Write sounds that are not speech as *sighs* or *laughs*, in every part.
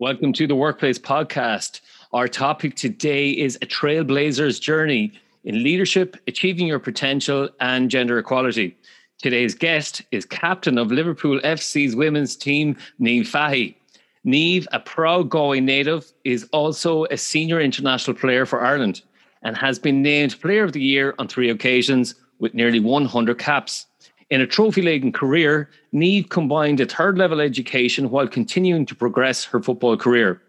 Welcome to the Workplace Podcast. Our topic today is a trailblazer's journey in leadership, achieving your potential, and gender equality. Today's guest is captain of Liverpool FC's women's team, Niamh Fahey. Niamh, a proud Galway native, is also a senior international player for Ireland and has been named Player of the Year on three occasions with nearly 100 caps. In a trophy laden career, Niamh combined a third level education while continuing to progress her football career.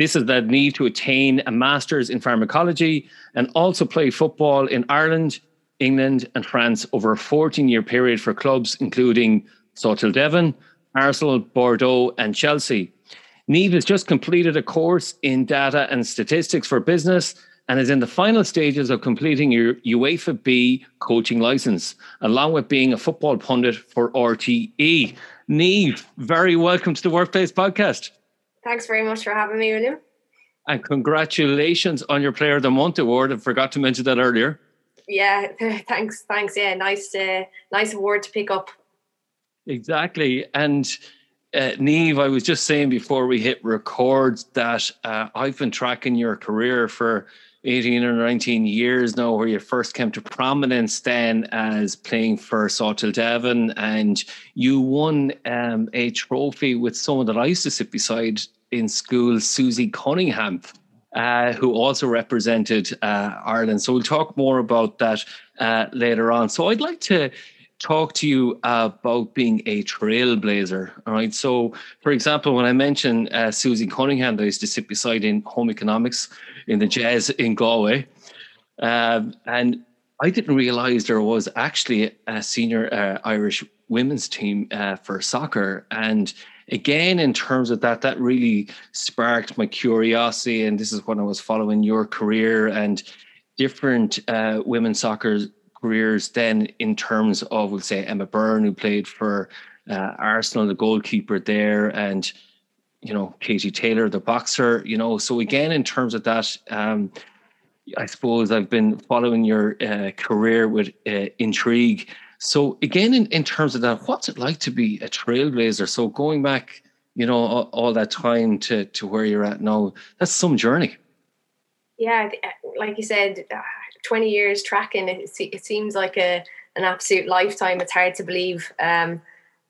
This has led Niamh to attain a master's in pharmacology and also play football in Ireland, England, and France over a 14 year period for clubs including Salthill Devon, Arsenal, Bordeaux, and Chelsea. Niamh has just completed a course in data and statistics for business and is in the final stages of completing your UEFA B coaching license, along with being a football pundit for RTE. Niamh, very welcome to the Workplace Podcast. Thanks very much for having me, William. And congratulations on your Player of the Month award. I forgot to mention that earlier. Yeah, *laughs* thanks, thanks. Yeah, nice, uh, nice award to pick up. Exactly, and uh, Niamh, I was just saying before we hit record that uh, I've been tracking your career for 18 or 19 years now where you first came to prominence then as playing for Salthill Devon and you won um, a trophy with someone that I used to sit beside in school, Susie Cunningham, uh, who also represented uh, Ireland. So we'll talk more about that uh, later on. So I'd like to talk to you about being a trailblazer. All right. So, for example, when I mentioned uh, Susie Cunningham, that I used to sit beside in home economics in the Jes in Galway, um, and I didn't realize there was actually a senior uh, Irish women's team uh, for soccer. And again, in terms of that, that really sparked my curiosity. And this is when I was following your career and different uh, women's soccer careers then in terms of, we'll say, Emma Byrne, who played for uh, Arsenal, the goalkeeper there, and, you know, Katie Taylor, the boxer, you know. So, again, in terms of that, um, I suppose I've been following your uh, career with uh, intrigue. So, again, in, in terms of that, what's it like to be a trailblazer? So, going back, you know, all, all that time to, to where you're at now, that's some journey. Yeah, like you said, 20 years tracking, it, it seems like a an absolute lifetime. It's hard to believe um,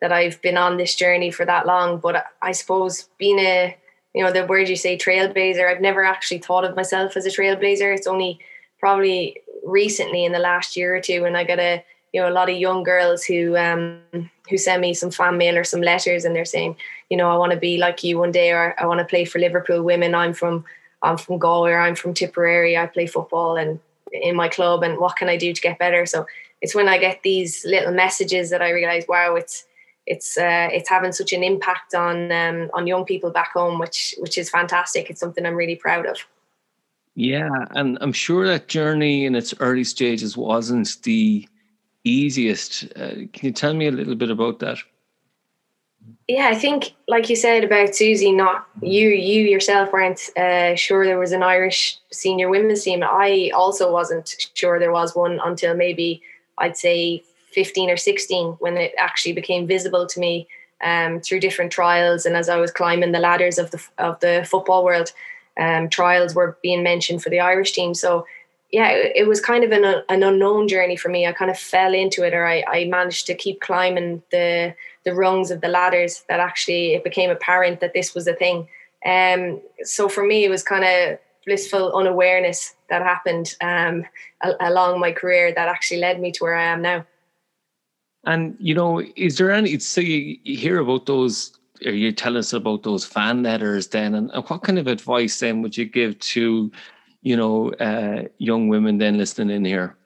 that I've been on this journey for that long. But I suppose being a, you know, the word you say trailblazer, I've never actually thought of myself as a trailblazer. It's only probably recently in the last year or two when I got a, you know, a lot of young girls who um, who send me some fan mail or some letters and they're saying, you know, I want to be like you one day or I want to play for Liverpool women. I'm from I'm from Galway or I'm from Tipperary. I play football and in my club and what can I do to get better. So it's when I get these little messages that I realize, wow, it's it's uh, it's having such an impact on um, on young people back home, which which is fantastic. It's something I'm really proud of. Yeah, and I'm sure that journey in its early stages wasn't the easiest. Uh, can you tell me a little bit about that? Yeah, I think, like you said about Susie, not you, you yourself weren't uh, sure there was an Irish senior women's team. I also wasn't sure there was one until maybe I'd say 15 or 16 when it actually became visible to me um, through different trials. And as I was climbing the ladders of the, of the football world, um, trials were being mentioned for the Irish team. So, yeah, it, was kind of an, an unknown journey for me. I kind of fell into it, or I, I managed to keep climbing the the rungs of the ladders that actually it became apparent that this was a thing. Um, so for me, it was kind of blissful unawareness that happened um, along my career that actually led me to where I am now. And you know, is there any? So you, you hear about those, or you tell us about those fan letters then, and, and what kind of advice then would you give to, you know, uh, young women then listening in here?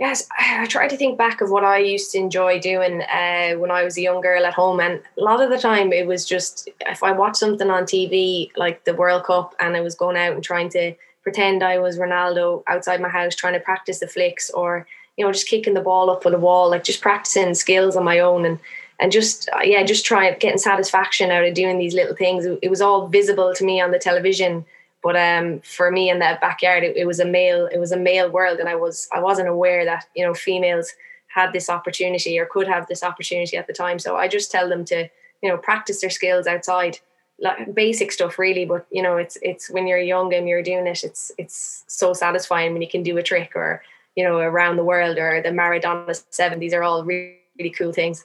Yes, *sighs* I try to think back of what I used to enjoy doing uh, when I was a young girl at home, and a lot of the time it was just if I watched something on TV like the World Cup, and I was going out and trying to pretend I was Ronaldo outside my house, trying to practice the flicks, or you know just kicking the ball up on the wall, like just practicing skills on my own, and and just uh, yeah, just trying getting satisfaction out of doing these little things. It was all visible to me on the television but um, for me in that backyard, it, it, was a male, it was a male world, and I was I wasn't aware that you know females had this opportunity or could have this opportunity at the time. So I just tell them to you know practice their skills outside, like basic stuff really. But you know it's it's when you're young and you're doing it, it's it's so satisfying when you can do a trick or you know around the world or the Maradona Seven. These are all really, really cool things.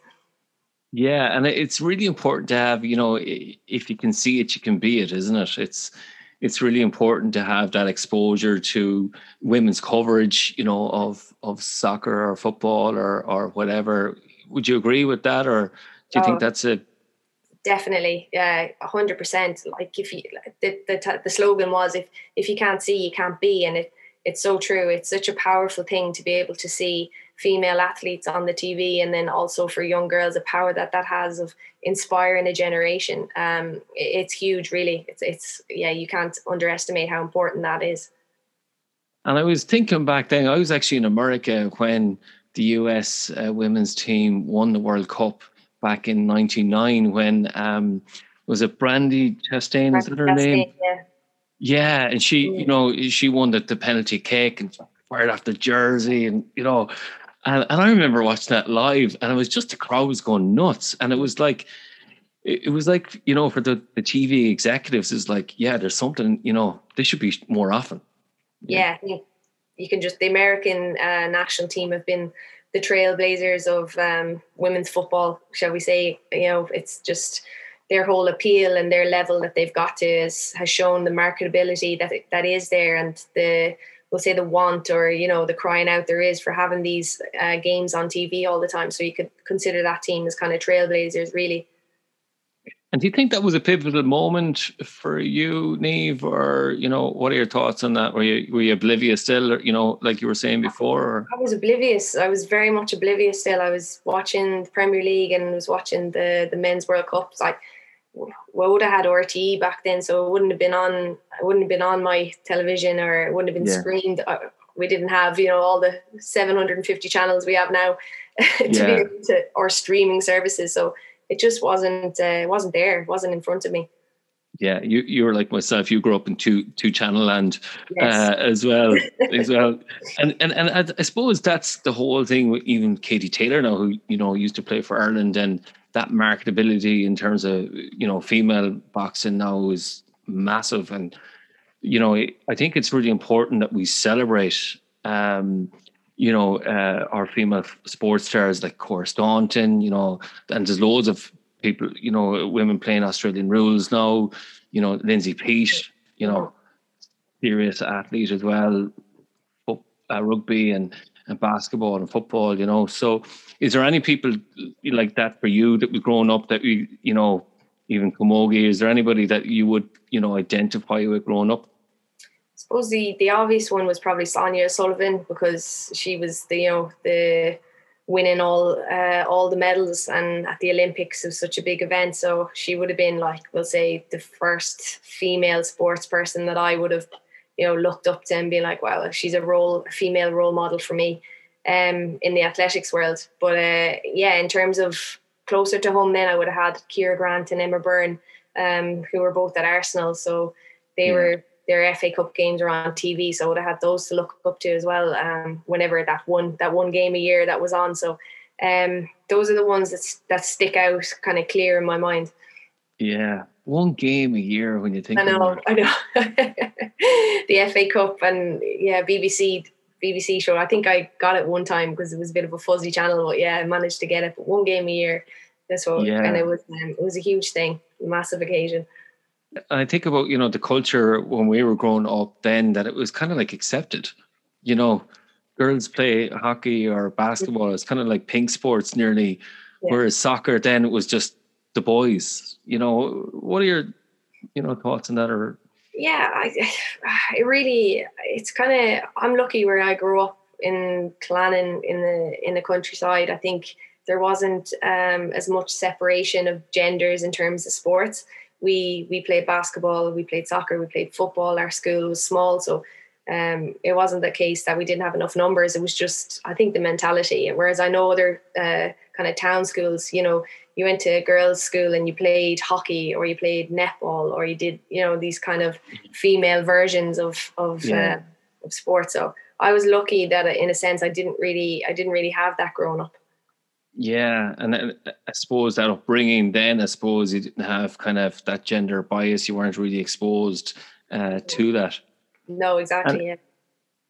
Yeah, and it's really important to have, you know, if you can see it, you can be it, isn't it? It's it's really important to have that exposure to women's coverage, you know, of of soccer or football or or whatever. Would you agree with that, or do you oh, think that's a definitely. Yeah hundred percent. Like if you the, the the slogan was if if you can't see you can't be and it it's so true. It's such a powerful thing to be able to see female athletes on the TV, and then also for young girls, the power that that has of inspiring a generation. Um, it's huge, really. It's it's yeah, you can't underestimate how important that is. And I was thinking back then, I was actually in America when the US uh, women's team won the World Cup back in '99. When um, was it Brandi Chastain? Is that her Chastain, name? Yeah. Yeah, and she, you know, she won the, the penalty kick and fired off the jersey, and you know, and, and I remember watching that live, and it was just the crowd was going nuts, and it was like, it, was like you know, for the the TV executives, is like, yeah, there's something, you know, this should be more often. Yeah, yeah you, you, can just the American uh, national team have been the trailblazers of um, women's football, shall we say? You know, it's just their whole appeal and their level that they've got to is, has shown the marketability that that is there and the we'll say the want or you know the crying out there is for having these uh, games on TV all the time. So you could consider that team as kind of trailblazers, really. And do you think that was a pivotal moment for you, Niamh, or you know, what are your thoughts on that? Were you were you oblivious still, or, you know, like you were saying before? Or? I was oblivious. I was very much oblivious still. I was watching the Premier League and was watching the the Men's World Cups. Like WODA had RTE back then, so it wouldn't have been on. It wouldn't have been on my television, or it wouldn't have been yeah. screened. Uh, we didn't have, you know, all the 750 channels we have now *laughs* to yeah. be able to, or streaming services. So it just wasn't. Uh, wasn't there. It wasn't in front of me. Yeah, you you were like myself. You grew up in two two channel land yes. uh, as well, *laughs* as well. And and and I, I suppose that's the whole thing. With even Katie Taylor now, who you know used to play for Ireland and that marketability in terms of you know female boxing now is massive. And you know i think it's really important that we celebrate um you know uh, our female sports stars like Cora Staunton you know and there's loads of people you know women playing australian rules now you know lindsay peat you know serious athlete as well uh, rugby and and basketball and football, you know. So, is there any people like that for you that was growing up that you, you know, even Camogie? Is there anybody that you would, you know, identify with growing up? I suppose the the obvious one was probably Sonia O'Sullivan because she was the you know the winning all uh, all the medals and at the Olympics was such a big event. So she would have been like we'll say the first female sports person that I would have you know looked up to and being like wow she's a role a female role model for me um in the athletics world. But uh yeah in terms of closer to home then I would have had Ciara Grant and Emma Byrne um who were both at Arsenal. So they yeah. were their FA Cup games are on TV so I would have had those to look up to as well um whenever that one that one game a year that was on. So um those are the ones that that stick out kind of clear in my mind. Yeah one game a year when you think. I know, I know. *laughs* the FA Cup and yeah, BBC BBC show. I think I got it one time because it was a bit of a fuzzy channel, but yeah, I managed to get it. But one game a year. That's what, yeah. and it was um, it was a huge thing, massive occasion. I think about you know the culture when we were growing up then that it was kind of like accepted. You know, girls play hockey or basketball. It's kind of like pink sports nearly, yeah. whereas soccer then it was just the boys. You know, what are your you know thoughts on that or? Yeah I, *sighs* really it's kind of i'm lucky where i grew up in Killannin in the in the countryside. I think there wasn't um, as much separation of genders in terms of sports. We we played basketball we played soccer we played football. Our school was small so um, it wasn't the case that we didn't have enough numbers. It was just i think the mentality. Whereas i know other uh, kind of town schools you know you went to a girls' school and you played hockey or you played netball or you did you know these kind of female versions of of yeah. uh, of sports. So I was lucky that in a sense I didn't really I didn't really have that growing up. Yeah, and I suppose that upbringing, then I suppose you didn't have kind of that gender bias. You weren't really exposed uh, to that. No, exactly. And, yeah.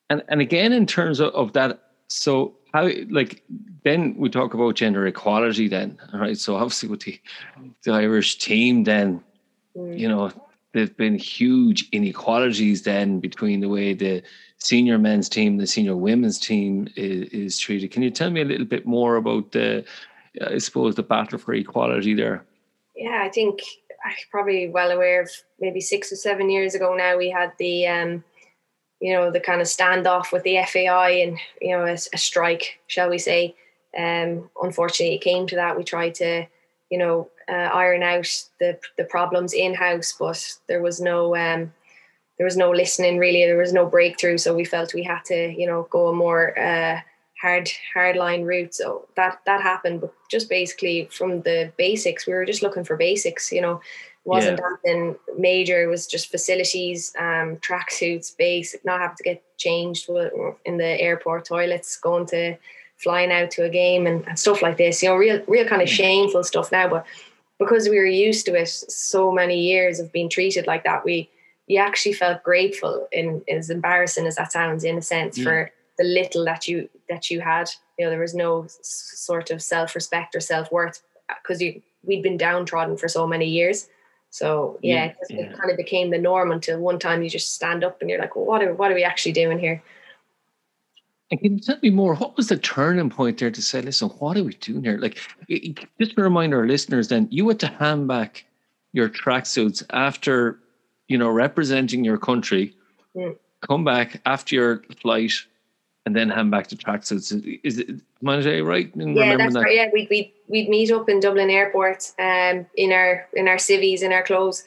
And and again, in terms of, of that, so how like then we talk about gender equality then right? So obviously with the, the irish team then mm. you know there've been huge inequalities then between the way the senior men's team the senior women's team is, is treated. Can you tell me a little bit more about the i suppose the battle for equality there? Yeah i think i'm probably well aware of maybe six or seven years ago now we had the um you know, the kind of standoff with the FAI and, you know, a, a strike, shall we say. Um, unfortunately, it came to that. We tried to, you know, uh, iron out the the problems in house, but there was no um, there was no listening really. There was no breakthrough, so we felt we had to, you know, go a more uh, hard hard line route. So that that happened, but just basically from the basics, we were just looking for basics. You know, wasn't yeah. anything major. It was just facilities, um, tracksuits, basic, not having to get changed in the airport toilets, going to flying out to a game and, and stuff like this. You know, real, real kind of mm. shameful stuff now. But because we were used to it, so many years of being treated like that, we you actually felt grateful. In as embarrassing as that sounds, in a sense, yeah. for the little that you that you had. You know, there was no sort of self respect or self worth because you we'd been downtrodden for so many years so yeah, yeah, it, kind of became the norm until one time you just stand up and you're like, well, what are what are we actually doing here? And can you tell me more? What was the turning point there to say, listen, what are we doing here? Like, just to remind our listeners, then you had to hand back your tracksuits after, you know, representing your country, mm. come back after your flight, and then hand back the tracksuits. Is it Monday right? yeah, that's that? right. Yeah, we'd, we'd we'd meet up in Dublin Airport, um, in our in our civvies, in our clothes.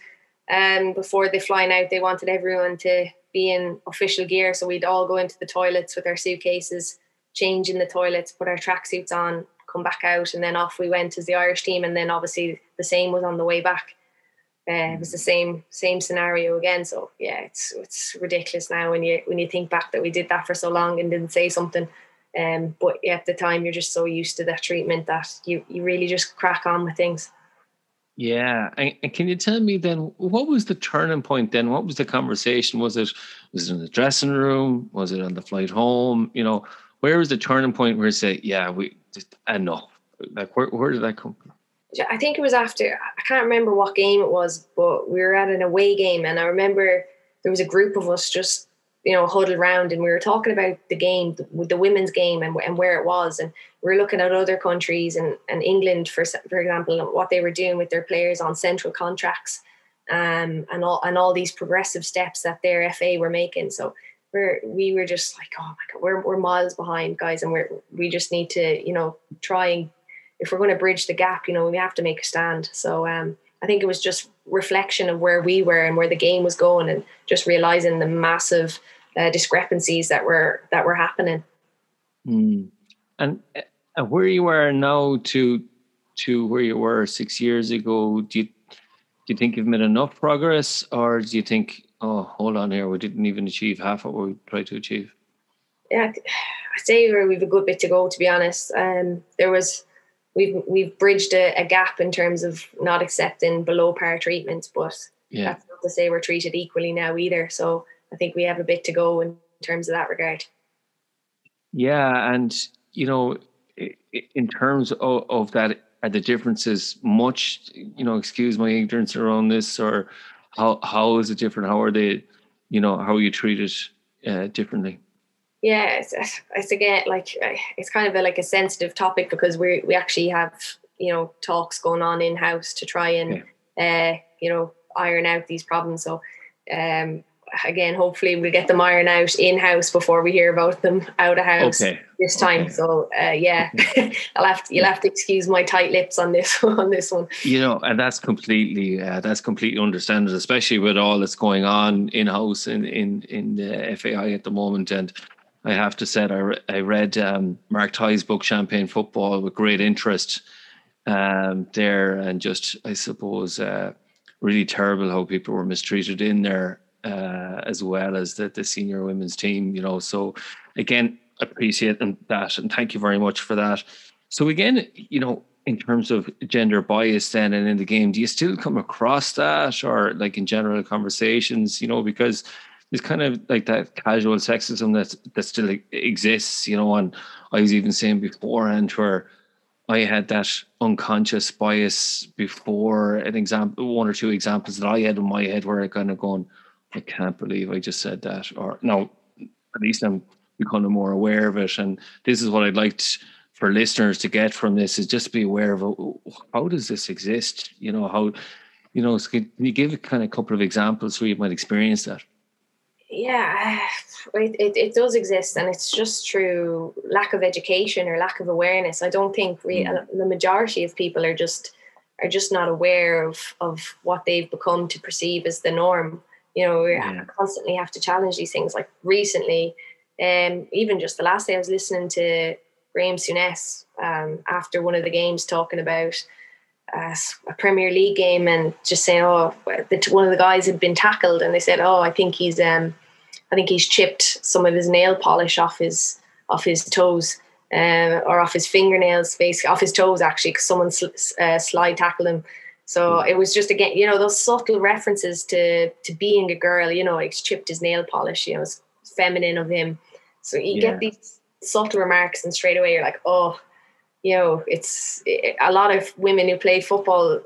Um, before they flying out, they wanted everyone to be in official gear, so we'd all go into the toilets with our suitcases, change in the toilets, put our tracksuits on, come back out, and then off we went as the Irish team. And then obviously the same was on the way back uh, it was the same same scenario again. So yeah, it's it's ridiculous now when you when you think back that we did that for so long and didn't say something. Um, but at the time you're just so used to that treatment that you you really just crack on with things. Yeah, and, and, can you tell me then what was the turning point? Then what was the conversation? Was it was it in the dressing room? Was it on the flight home? You know, where was the turning point where you say, yeah, we just enough? Like where where did that come from? I think it was after I can't remember what game it was, but we were at an away game, and I remember there was a group of us just you know huddled around, and we were talking about the game, the, the women's game, and, and where it was, and we were looking at other countries and, and England for for example, what they were doing with their players on central contracts, um, and all and all these progressive steps that their FA were making. So we're we were just like, oh my god, we're we're miles behind, guys, and we're we just need to you know try and if we're going to bridge the gap, you know, we have to make a stand. So um, I think it was just reflection of where we were and where the game was going, and just realizing the massive uh, discrepancies that were that were happening. Mm. And uh, where you are now to to where you were six years ago, do you do you think you've made enough progress, or do you think, oh, hold on here, we didn't even achieve half of what we tried to achieve? Yeah, I'd say we've a good bit to go. To be honest, um, there was we've we've bridged a, a, gap in terms of not accepting below par treatments, but yeah. that's not to say we're treated equally now either. So I think we have a bit to go in terms of that regard. Yeah, and you know, in terms of, of that, are the differences much? You know, excuse my ignorance around this, or how how is it different? How are they, you know, how are you treated uh, differently? Yeah, it's, it's again like it's kind of a, like a sensitive topic because we we actually have you know talks going on in house to try and yeah. uh, you know iron out these problems. So um, again, hopefully we'll get them ironed out in house before we hear about them out of house okay. this time. Okay. So uh, yeah, *laughs* I'll have to, you'll have to excuse my tight lips on this *laughs* on this one. You know, and that's completely uh, that's completely understandable, especially with all that's going on in house in in in the FAI at the moment. And I have to say, I re- I read um, Mark Tighe's book Champagne Football with great interest um, there, and just I suppose. Uh, really terrible how people were mistreated in there uh, as well as the, the senior women's team, you know. So again, appreciate that and thank you very much for that. So again, you know, in terms of gender bias then and in the game, do you still come across that or like in general conversations, you know, because there's kind of like that casual sexism that that still exists, you know, and I was even saying beforehand where I had that unconscious bias before an example, one or two examples that I had in my head where I kind of going, I can't believe I just said that. Or no, at least I'm becoming more aware of it. And this is what I'd like for listeners to get from this is just be aware of how does this exist? You know, how, you know, can you give a kind of couple of examples where you might experience that? Yeah, *sighs* it, it, it, does exist, and it's just through lack of education or lack of awareness. I don't think we, mm. the majority of people are just are just not aware of of what they've become to perceive as the norm you know we yeah. constantly have to challenge these things like recently um even just the last day i was listening to graham souness um, after one of the games talking about uh, a premier league game and just saying oh one of the guys had been tackled and they said oh i think he's um i think he's chipped some of his nail polish off his off his toes um, or off his fingernails, basically off his toes, actually, because someone sl- uh, slide tackled him so it was just again, you know, those subtle references to to being a girl. You know, like chipped his nail polish. You know, it's feminine of him. So you yeah. get these subtle remarks, and straight away you're like, oh, you know, it's it, a lot of women who play football.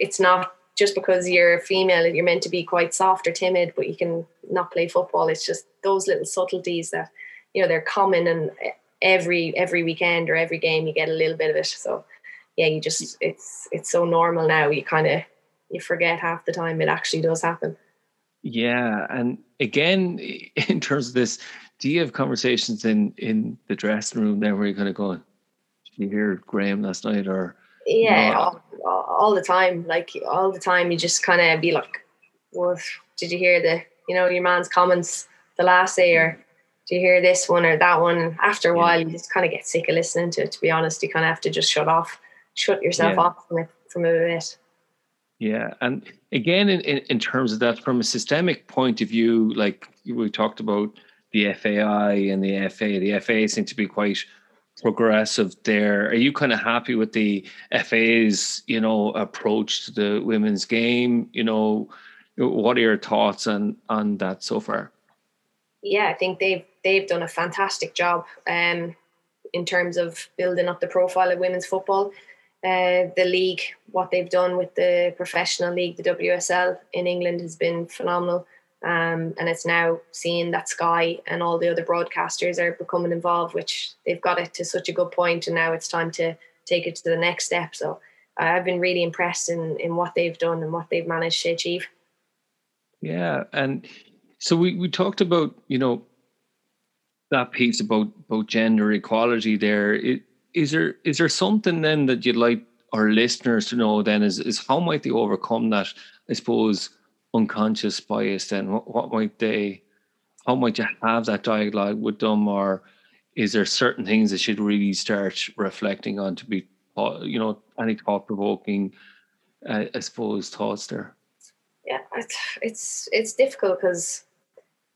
It's not just because you're a female, you're meant to be quite soft or timid, but you can not play football. It's just those little subtleties that you know they're common, and every every weekend or every game you get a little bit of it. So yeah, you just it's it's so normal now. You kind of you forget half the time it actually does happen. Yeah, and again, *laughs* in terms of this, do you have conversations in in the dressing room there where you're kind of going? Did you hear Graham last night, or yeah, all, all, the time. Like all the time, you just kind of be like, "What did you hear the you know your man's comments the last day, or do you hear this one or that one?" After a while, you just kind of get sick of listening to it. To be honest, you kind of have to just shut off shut yourself yeah. off from it from a bit. Yeah, and again, in, in, in terms of that, from a systemic point of view, like we talked about the FAI and the FA, the FA seem to be quite progressive there. Are you kind of happy with the FA's, you know, approach to the women's game? You know, what are your thoughts on on that so far? Yeah, I think they've they've done a fantastic job um, in terms of building up the profile of women's football. Uh, the league, what they've done with the professional league, the WSL in England, has been phenomenal. Um, and it's now seeing that Sky and all the other broadcasters are becoming involved, which they've got it to such a good point, and now it's time to take it to the next step. So uh, I've been really impressed in in what they've done and what they've managed to achieve. Yeah, and so we we talked about you know that piece about about gender equality there. Is there is there something then that you'd like our listeners to know then is is how might they overcome that i suppose unconscious bias then what, what might they how might you have that dialogue with them or is there certain things that should really start reflecting on to be you know any thought provoking uh, i suppose thoughts there yeah it's it's difficult because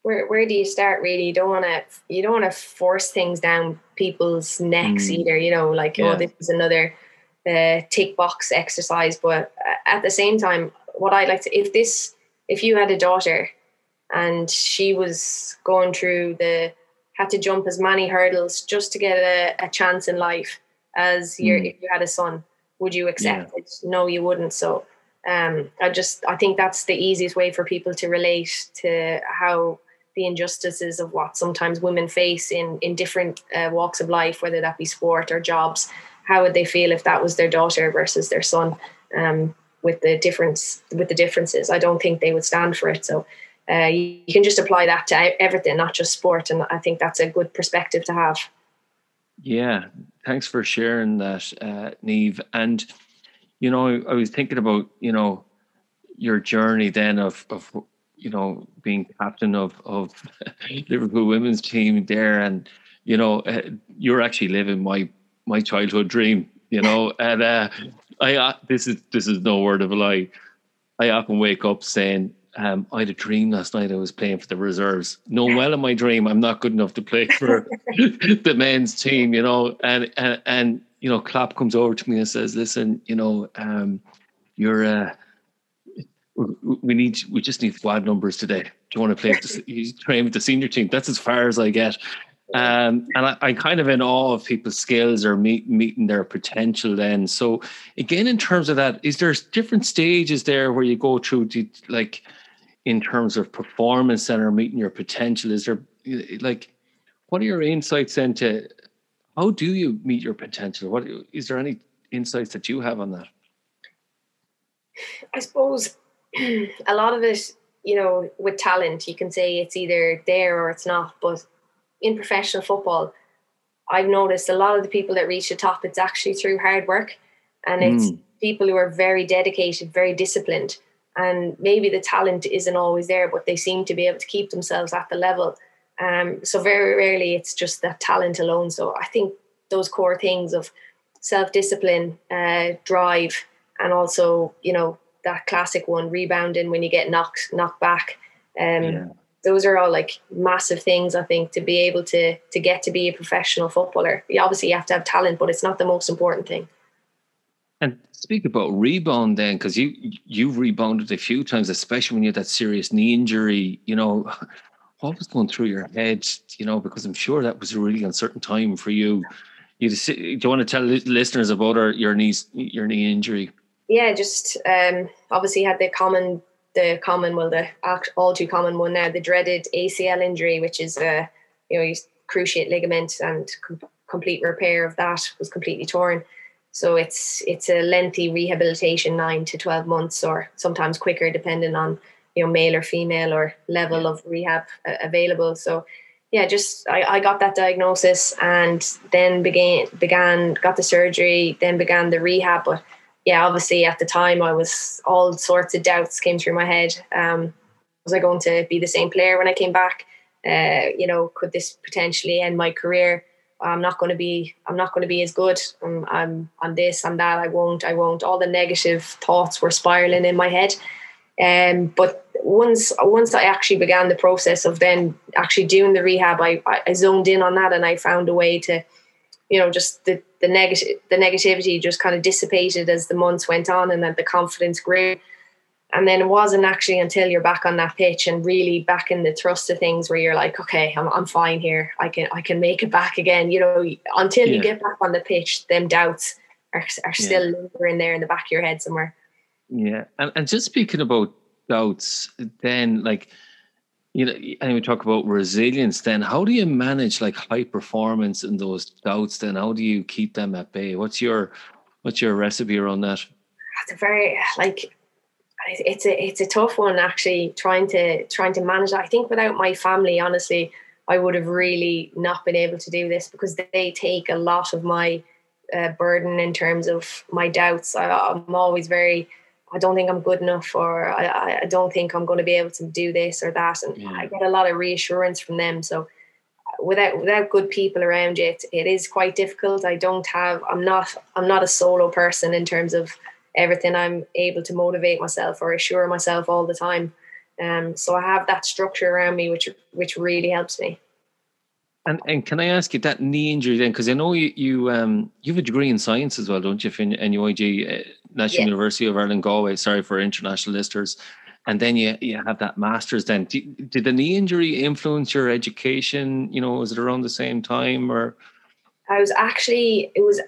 where where do you start really you don't want to you don't want to force things down people's necks mm. either you know like oh, yeah. oh this is another uh, tick box exercise but at the same time what I'd like to if this if you had a daughter and she was going through the had to jump as many hurdles just to get a, a chance in life as your mm. if you had a son would you accept yeah. it no you wouldn't so Um, I just I think that's the easiest way for people to relate to how the injustices of what sometimes women face in in different uh, walks of life, whether that be sport or jobs. How would they feel if that was their daughter versus their son? Um, with the difference with the differences, I don't think they would stand for it. So uh, you, can just apply that to everything, not just sport, and I think that's a good perspective to have. Yeah, thanks for sharing that, uh, Niamh. And you know, I was thinking about you know your journey then of of you know being captain of of *laughs* Liverpool women's team there, and you know uh, you're actually living my my childhood dream. You know, and uh, I uh, this is this is no word of a lie. I often wake up saying, um, I had a dream last night. I was playing for the reserves. No, well in my dream, I'm not good enough to play for *laughs* the men's team, you know. And and and you know, Klopp comes over to me and says, "Listen, you know, um, you're uh, we need we just need squad numbers today. Do you want to play? With the, train with the senior team. That's as far as I get." Um, and I, I kind of in awe of people's skills or meet, meeting their potential. Then, so again, in terms of that, is there different stages there where you go through, to, like, in terms of performance and center meeting your potential? Is there like, what are your insights into how do you meet your potential? What is there any insights that you have on that? I suppose *clears throat* a lot of it, you know, with talent, you can say it's either there or it's not. But in professional football, I've noticed a lot of the people that reach the top, it's actually through hard work. And it's mm. people who are very dedicated, very disciplined. And maybe the talent isn't always there, but they seem to be able to keep themselves at the level. Um, so very rarely it's just that talent alone. So I think those core things of self discipline, uh, drive, and also you know that classic one rebounding when you get knocked knocked back. Um, yeah. Those are all like massive things I think to be able to to get to be a professional footballer. You obviously have to have talent, but it's not the most important thing. And speak about rebound then, because you you've rebounded a few times, especially when you had that serious knee injury. You know, what was going through your head? You know, because I'm sure that was a really uncertain time for you. You do you want to tell listeners about our, your knee your knee injury? Yeah, just um, obviously had the common the common well the all too common one now the dreaded ACL injury, which is a you know cruciate ligament and com- complete repair of that was completely torn. So it's it's a lengthy rehabilitation, nine to twelve months, or sometimes quicker, depending on you know male or female or level of rehab uh, available so yeah just I, I got that diagnosis and then began began got the surgery then began the rehab but yeah obviously at the time i was all sorts of doubts came through my head. Um, was i going to be the same player when i came back? Uh, you know could this potentially end my career? I'm not going to be i'm not going to be as good. I'm, I'm on this i'm that i won't i won't. All the negative thoughts were spiraling in my head. Um, but once once I actually began the process of then actually doing the rehab, I, I zoned in on that and I found a way to, you know, just the the negative the negativity just kind of dissipated as the months went on and then the confidence grew. And then it wasn't actually until you're back on that pitch and really back in the thrust of things where you're like, okay, I'm, I'm fine here. I can I can make it back again. You know, until yeah. you get back on the pitch, them doubts are, are still yeah. lingering there in the back of your head somewhere. Yeah, and, and just speaking about doubts, then like you know, and we talk about resilience. Then, how do you manage like high performance in those doubts? Then, how do you keep them at bay? What's your what's your recipe around that? It's a very like it's a it's a tough one actually trying to trying to manage. that. I think without my family, honestly, I would have really not been able to do this because they take a lot of my uh, burden in terms of my doubts. I, I'm always very I don't think I'm good enough, or I, I don't think I'm going to be able to do this or that. And yeah. I get a lot of reassurance from them. So without without good people around you, it, it is quite difficult. I don't have. I'm not. I'm not a solo person in terms of everything. I'm able to motivate myself or assure myself all the time. Um, so I have that structure around me, which which really helps me. And and can I ask you that knee injury then? Because I know you you um you have a degree in science as well, don't you? From NUIG, uh, National yeah. University of Ireland, Galway. Sorry for international listeners. And then you you have that master's. Then did, did the knee injury influence your education? You know, was it around the same time or? I was actually it was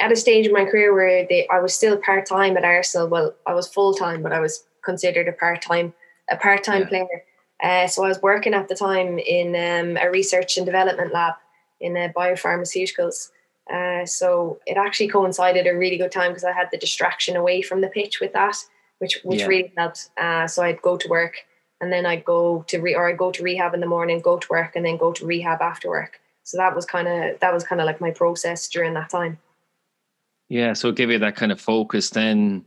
at a stage in my career where they, I was still part time at Arsenal. Well, I was full time, but I was considered a part time a part time yeah. player. Uh, so I was working at the time in um, a research and development lab in uh, biopharmaceuticals. Uh, so it actually coincided a really good time because I had the distraction away from the pitch with that, which which yeah. really helped. Uh, so I'd go to work and then I'd go to re or I'd go to rehab in the morning, go to work, and then go to rehab after work. So that was kind of that was kind of like my process during that time. Yeah, so give you that kind of focus then.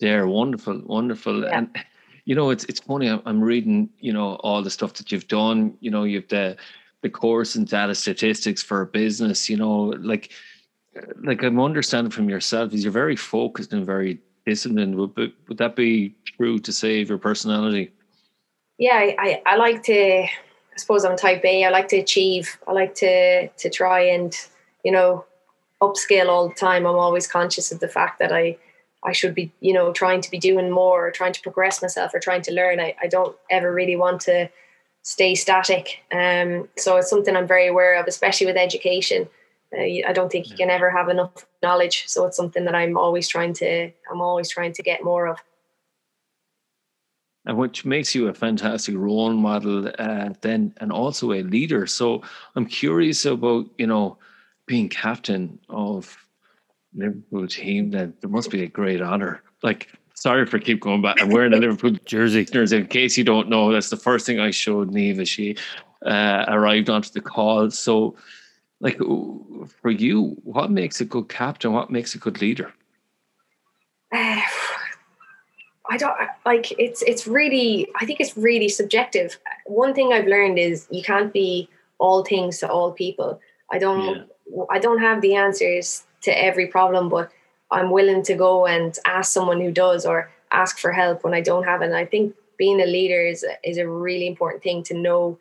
There, wonderful, wonderful, yeah. and you know it's it's funny. I'm reading, you know, all the stuff that you've done. You know, you've the the course in data statistics for a business. You know, like like I'm understanding from yourself is you're very focused and very disciplined. Would would that be true to say your personality? Yeah, I, I, I like to. I suppose I'm type A. I like to achieve. I like to to try and you know upscale all the time. I'm always conscious of the fact that I I should be, you know, trying to be doing more or trying to progress myself or trying to learn. I, I don't ever really want to stay static. Um, so it's something I'm very aware of, especially with education. Uh, I don't think you can ever have enough knowledge. So it's something that I'm always trying to, I'm always trying to get more of. And which makes you a fantastic role model, uh, then, and also a leader. So I'm curious about, you know, being captain of Liverpool team, then there must be a great honor. Like, sorry for keep going back. I'm wearing a Liverpool *laughs* jersey. In case you don't know, that's the first thing I showed Niamh as she uh, arrived onto the call. So, like, for you, what makes a good captain? What makes a good leader? Uh, *sighs* I don't like it's it's really I think it's really subjective. One thing I've learned is you can't be all things to all people. I don't yeah. I don't have the answers to every problem, but I'm willing to go and ask someone who does or ask for help when I don't have it. And I think being a leader is is a really important thing to know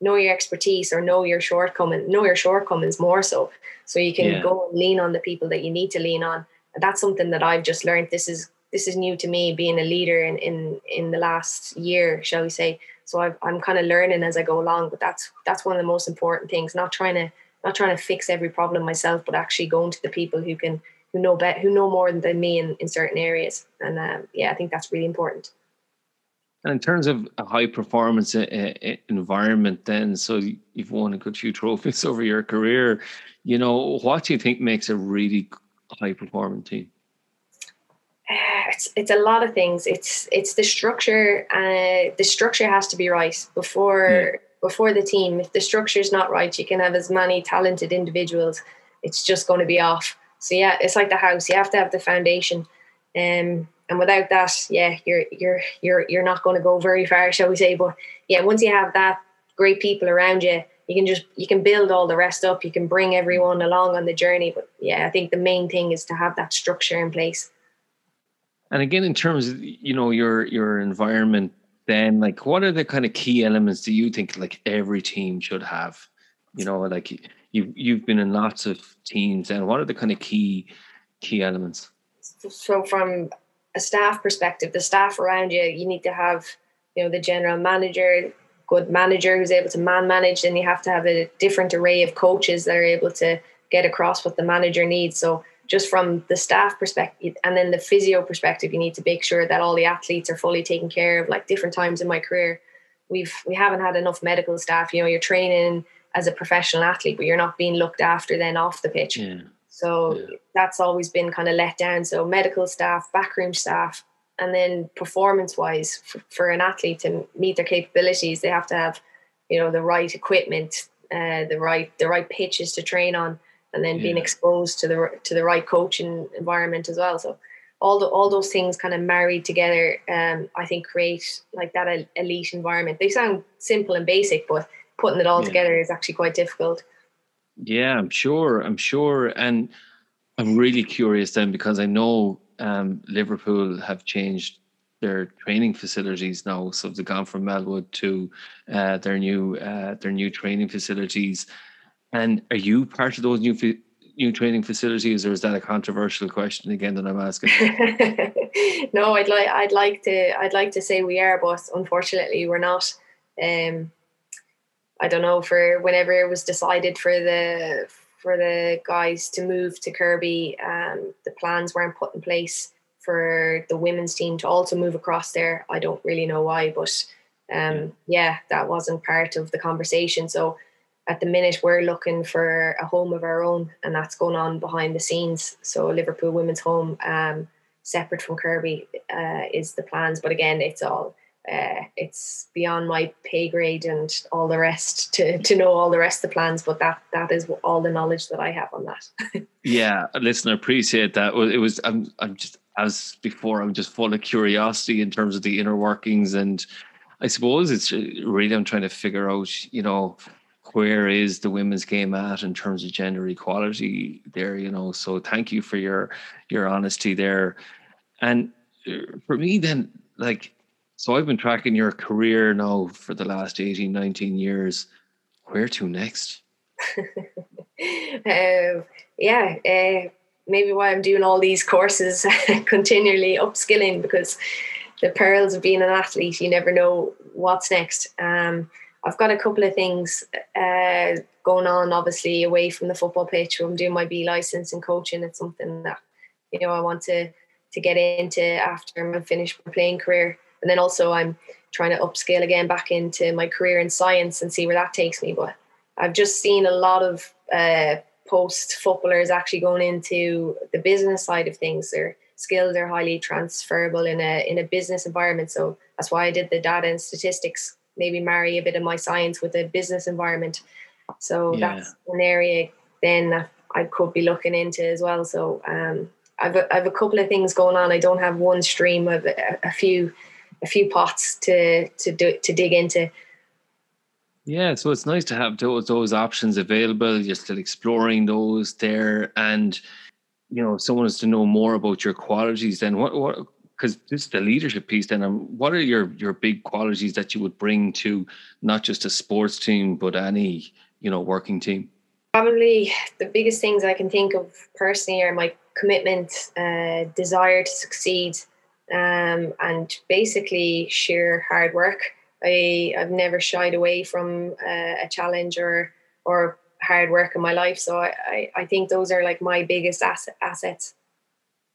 know your expertise or know your shortcomings, know your shortcomings more so. So you can yeah. go and lean on the people that you need to lean on. And that's something that I've just learned. This is this is new to me being a leader in in in the last year, shall we say. So i am kind of learning as I go along, but that's that's one of the most important things. Not trying to not trying to fix every problem myself, but actually going to the people who can who know better, who know more than me in, in certain areas. And um, yeah, I think that's really important. And in terms of a high performance uh, uh, environment, then, so you've won a good few trophies *laughs* over your career. You know, what do you think makes a really high performing team? *sighs* It's it's a lot of things. It's it's the structure. Uh, the structure has to be right before yeah before the team. If the structure is not right, you can have as many talented individuals. It's just going to be off. So yeah, it's like the house. You have to have the foundation, um, and without that, yeah, you're you're you're you're not going to go very far, shall we say? But yeah, once you have that great people around you, you can just you can build all the rest up. You can bring everyone along on the journey. But yeah, I think the main thing is to have that structure in place. And again, in terms of you know your your environment then like what are the kind of key elements do you think like every team should have you know like you you've been in lots of teams and what are the kind of key key elements? So from a staff perspective the staff around you you need to have you know the general manager good manager who's able to man manage then you have to have a different array of coaches that are able to get across what the manager needs. So just from the staff perspective and then the physio perspective you need to make sure that all the athletes are fully taken care of like different times in my career. We've we haven't had enough medical staff you know you're training as a professional athlete but you're not being looked after then off the pitch yeah. so yeah. that's always been kind of let down so medical staff backroom staff and then performance wise for, for an athlete to meet their capabilities they have to have you know the right equipment uh, the right the right pitches to train on and then yeah. being exposed to the to the right coaching environment as well. So all the all those things kind of married together, um, I think create like that elite environment. They sound simple and basic, but putting it all yeah. together is actually quite difficult. Yeah, I'm sure. I'm sure, and I'm really curious then because I know um, Liverpool have changed their training facilities now. So they've gone from Melwood to uh, their new uh, their new training facilities. And are you part of those new new training facilities, or is that a controversial question again that I'm asking? *laughs* no, I'd like I'd like to I'd like to say we are, but unfortunately we're not. Um, I don't know for whenever it was decided for the for the guys to move to Kirkby, Um, the plans weren't put in place for the women's team to also move across there. I don't really know why, but um, yeah, that wasn't part of the conversation. So at the minute, we're looking for a home of our own, and that's going on behind the scenes. So Liverpool Women's Home, um, separate from Kirkby, uh, is the plans. But again, it's all uh, it's beyond my pay grade and all the rest to to know all the rest of the plans. But that that is all the knowledge that I have on that. *laughs* yeah, listen, I appreciate that. It was I'm I'm just as before. I'm just full of curiosity in terms of the inner workings, and I suppose it's really I'm trying to figure out, you know. Where is the women's game at in terms of gender equality there? You know, so thank you for your your honesty there. And uh, for me, then, like so I've been tracking your career now for the last 18, 19 years. Where to next? uh, *laughs* yeah, uh, maybe why I'm doing all these courses, *laughs* continually upskilling because the perils of being an athlete, you never know what's next. Um, I've got a couple of things uh, going on, obviously, away from the football pitch. I'm doing my B license and coaching. It's something that, you know, I want to to get into after I'm finished my playing career and then also I'm trying to upscale again back into my career in science and see where that takes me. But I've just seen a lot of uh, post footballers actually going into the business side of things. Their skills are highly transferable in a in a business environment. So that's why I did the data and statistics. Maybe marry a bit of my science with a business environment. So yeah. that's an area then I could be looking into as well. So um, I've a, I've a couple of things going on. I don't have one stream. of a, a few a few pots to to do to dig into. Yeah, so it's nice to have those those options available. You're still exploring those there, and you know, if someone is to know more about your qualities, then what what because this is the leadership piece. Then, um, what are your your big qualities that you would bring to not just a sports team but any you know working team? Probably the biggest things I can think of personally are my commitment, uh, desire to succeed, um, and basically sheer hard work. I I've never shied away from uh, a challenge or or hard work in my life. So I, I, I think those are like my biggest asset, assets.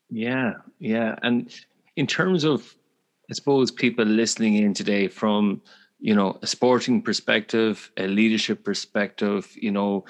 Yeah, yeah. And in terms of, I suppose people listening in today from, you know, a sporting perspective, a leadership perspective, you know,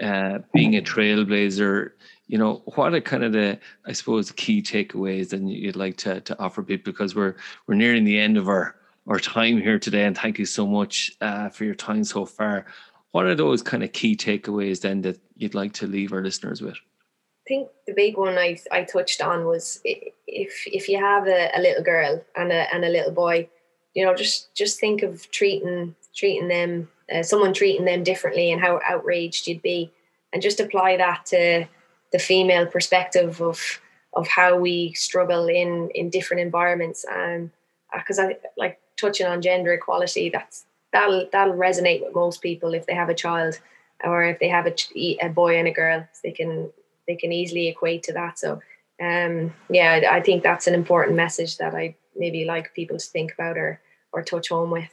uh, being a trailblazer, you know, what are kind of the, I suppose, key takeaways that you'd like to, to offer people because we're we're nearing the end of our our time here today, and thank you so much uh, for your time so far. What are those kind of key takeaways then that you'd like to leave our listeners with? I think the big one I, I touched on was if if you have a, a little girl and a and a little boy, you know, just just think of treating treating them, uh, someone treating them differently, and how outraged you'd be, and just apply that to the female perspective of of how we struggle in in different environments. And because uh, I like touching on gender equality that's that'll that'll resonate with most people if they have a child or if they have a, a boy and a girl. They can they can easily equate to that. So um yeah I think that's an important message that I maybe like people to think about or or touch home with.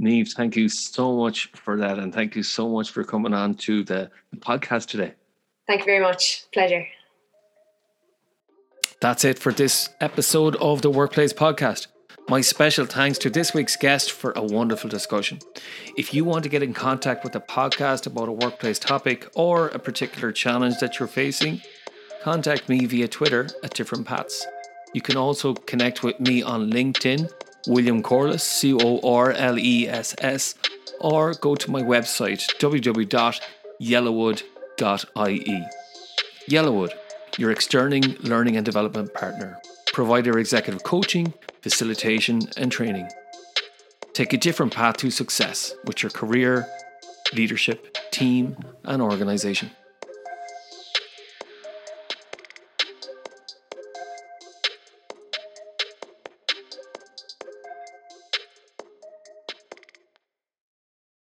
Niamh, thank you so much for that and thank you so much for coming on to the podcast today Thank you very much. Pleasure. That's it for this episode of the Workplace Podcast. My special thanks to this week's guest for a wonderful discussion. If you want to get in contact with the podcast about a workplace topic or a particular challenge that you're facing, contact me via Twitter at different paths. You can also connect with me on LinkedIn, William Corless, C O R L E S S, or go to my website, www.yellowwood.com Yellowwood.ie. Yellowwood, your external learning and development partner, provider executive coaching, facilitation, and training. Take a different path to success with your career, leadership, team, and organization.